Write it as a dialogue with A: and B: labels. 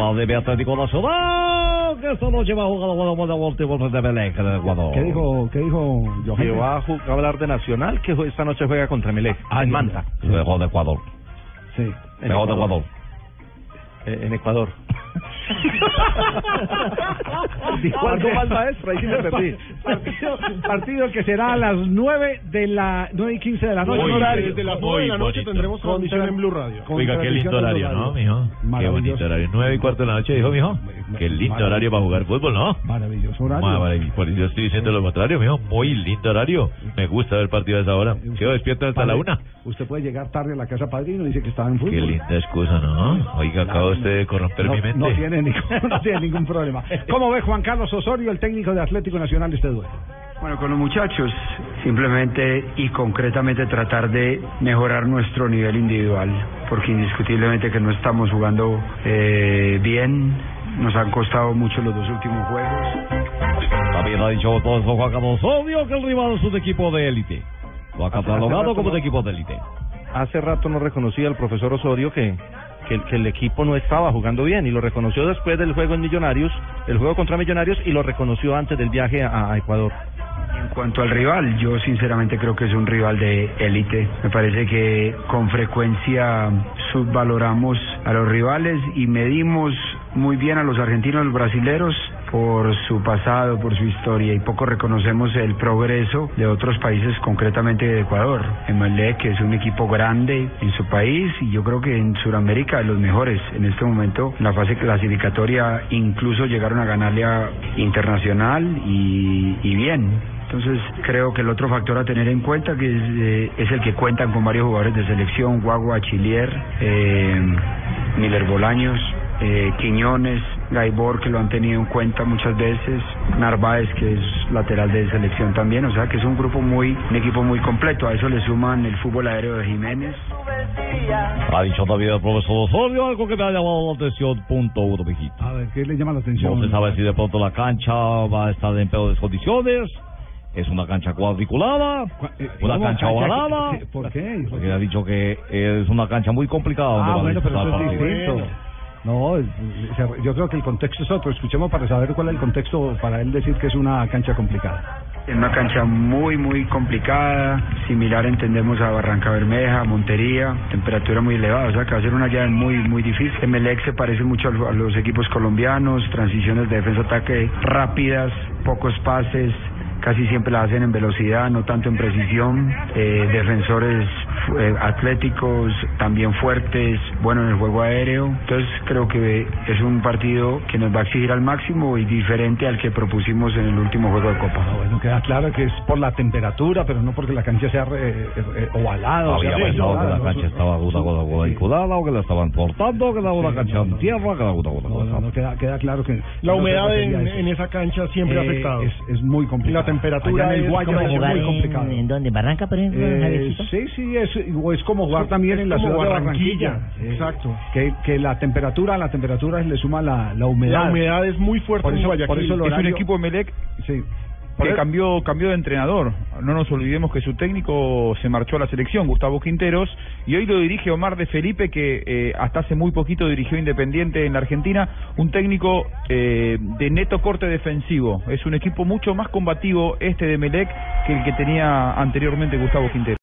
A: habla de Atlético Nacional, que esta noche va a jugar la buena último de Belén, en Ecuador.
B: ¿Qué dijo, qué dijo Johan?
C: Que va a, ju- a hablar de Nacional, que esta noche juega contra Melec,
A: Ah,
C: en Manta,
A: Mejor de Ecuador.
B: Sí.
A: Mejor de Ecuador.
C: eh, en Ecuador.
B: Dijo
C: algo
B: que-
C: mal, maestro, ahí sí me perdí.
B: Partido, partido que será a las 9 de la 9 y 15 de la noche.
D: Muy,
B: horario.
D: desde las
E: muy
D: 9 de la noche
E: bonito.
D: tendremos
B: Contra-
D: transmisión en Blue Radio.
E: Oiga, qué lindo horario, ¿no, mijo? Qué bonito horario. Nueve y cuarto de la noche, dijo, mijo. Qué lindo horario para jugar fútbol, ¿no?
B: Maravilloso horario.
E: Maravilloso. Yo estoy diciendo lo contrario, mijo. Muy lindo horario. Me gusta ver partido a esa hora. Quedo despierto hasta la una.
B: Usted puede llegar tarde a la casa padrino y dice que estaba en fútbol.
E: Qué linda excusa, ¿no? Oiga, acaba usted de corromper
B: no,
E: mi mente.
B: no tiene ningún, no tiene ningún problema. ¿Cómo ve Juan Carlos Osorio, el técnico de Atlético Nacional, este duelo?
F: Bueno, con los muchachos, simplemente y concretamente tratar de mejorar nuestro nivel individual, porque indiscutiblemente que no estamos jugando eh, bien, nos han costado mucho los dos últimos juegos.
A: También ha dicho todo eso Juan Carlos Osorio que el rival es un equipo de élite. Lo ha catalogado como un equipo de élite.
C: Hace rato no reconocía el profesor Osorio que, que, que el equipo no estaba jugando bien y lo reconoció después del juego en Millonarios, el juego contra Millonarios y lo reconoció antes del viaje a, a Ecuador.
F: En cuanto al rival, yo sinceramente creo que es un rival de élite. Me parece que con frecuencia subvaloramos a los rivales y medimos muy bien a los argentinos los brasileros por su pasado, por su historia y poco reconocemos el progreso de otros países, concretamente de Ecuador. Emelec, que es un equipo grande en su país y yo creo que en Sudamérica de los mejores. En este momento, en la fase clasificatoria, incluso llegaron a ganarle a Internacional y, y bien. Entonces creo que el otro factor a tener en cuenta que es, eh, el que cuentan con varios jugadores de selección, Guagua, Chilier, eh, Miller Bolaños, eh, Quiñones, Gaibor que lo han tenido en cuenta muchas veces, Narváez que es lateral de selección también, o sea que es un grupo muy, un equipo muy completo, a eso le suman el fútbol aéreo de Jiménez.
A: Ha dicho también el profesor Osorio algo que me ha llamado la atención. Punto uno, mijito.
B: A ver, ¿qué le llama la atención?
A: No se sabe si de pronto la cancha va a estar en peores condiciones. Es una cancha cuadriculada,
B: Cu- eh,
A: una cancha ovalada.
B: ¿qué- ¿Por qué?
A: Porque ha dicho que es una cancha muy complicada. donde
B: Ah,
A: van a
B: bueno, pero eso es distinto. No, es- yo creo que el contexto es otro. Escuchemos para saber cuál es el contexto para él decir que es una cancha complicada.
F: En una cancha muy, muy complicada, similar entendemos a Barranca Bermeja, Montería, temperatura muy elevada, o sea que va a ser una llave muy, muy difícil. Emelec se parece mucho a los equipos colombianos, transiciones de defensa-ataque rápidas, pocos pases, casi siempre la hacen en velocidad, no tanto en precisión, eh, defensores eh, atléticos, también fuertes, bueno en el juego aéreo, entonces creo que es un partido que nos va a exigir al máximo y diferente al que propusimos en el último juego de Copa.
B: Ah, bueno, queda claro que es por la temperatura, pero no porque la cancha sea eh, eh, ovalada. o
A: Había
B: sea,
A: pensado que la
B: ¿no?
A: cancha estaba una cosa cuadriculada o que la estaban cortando, que era una
B: Sí,
A: cancha
B: no,
A: en tierra, que era una cosa.
B: No, no, no, queda, queda claro que...
D: La humedad en, en esa cancha siempre ha
B: Eh,
D: afectado.
B: Es, es muy complicado.
D: La temperatura
B: Allá en el
D: como
B: es muy
D: en-
B: complicado.
G: ¿En dónde? ¿En Barranca, por ejemplo,
B: Eh, sí, sí, es, o es como jugar también en la ciudad de
D: Barranquilla,
B: Barranquilla.
D: Exacto.
B: Que, que la temperatura, la temperatura le suma la, la humedad.
D: La humedad es muy fuerte
B: Por eso- por eso
H: Es un equipo de Melec
B: Sí.
H: que
B: Por-
H: cambió, cambió de entrenador. No nos olvidemos que su técnico se marchó a la selección, Gustavo Quinteros, y hoy lo dirige Omar de Felipe, que eh, hasta hace muy poquito dirigió Independiente en la Argentina, un técnico eh, de neto corte defensivo. Es un equipo mucho más combativo este de Melec que el que tenía anteriormente Gustavo Quinteros.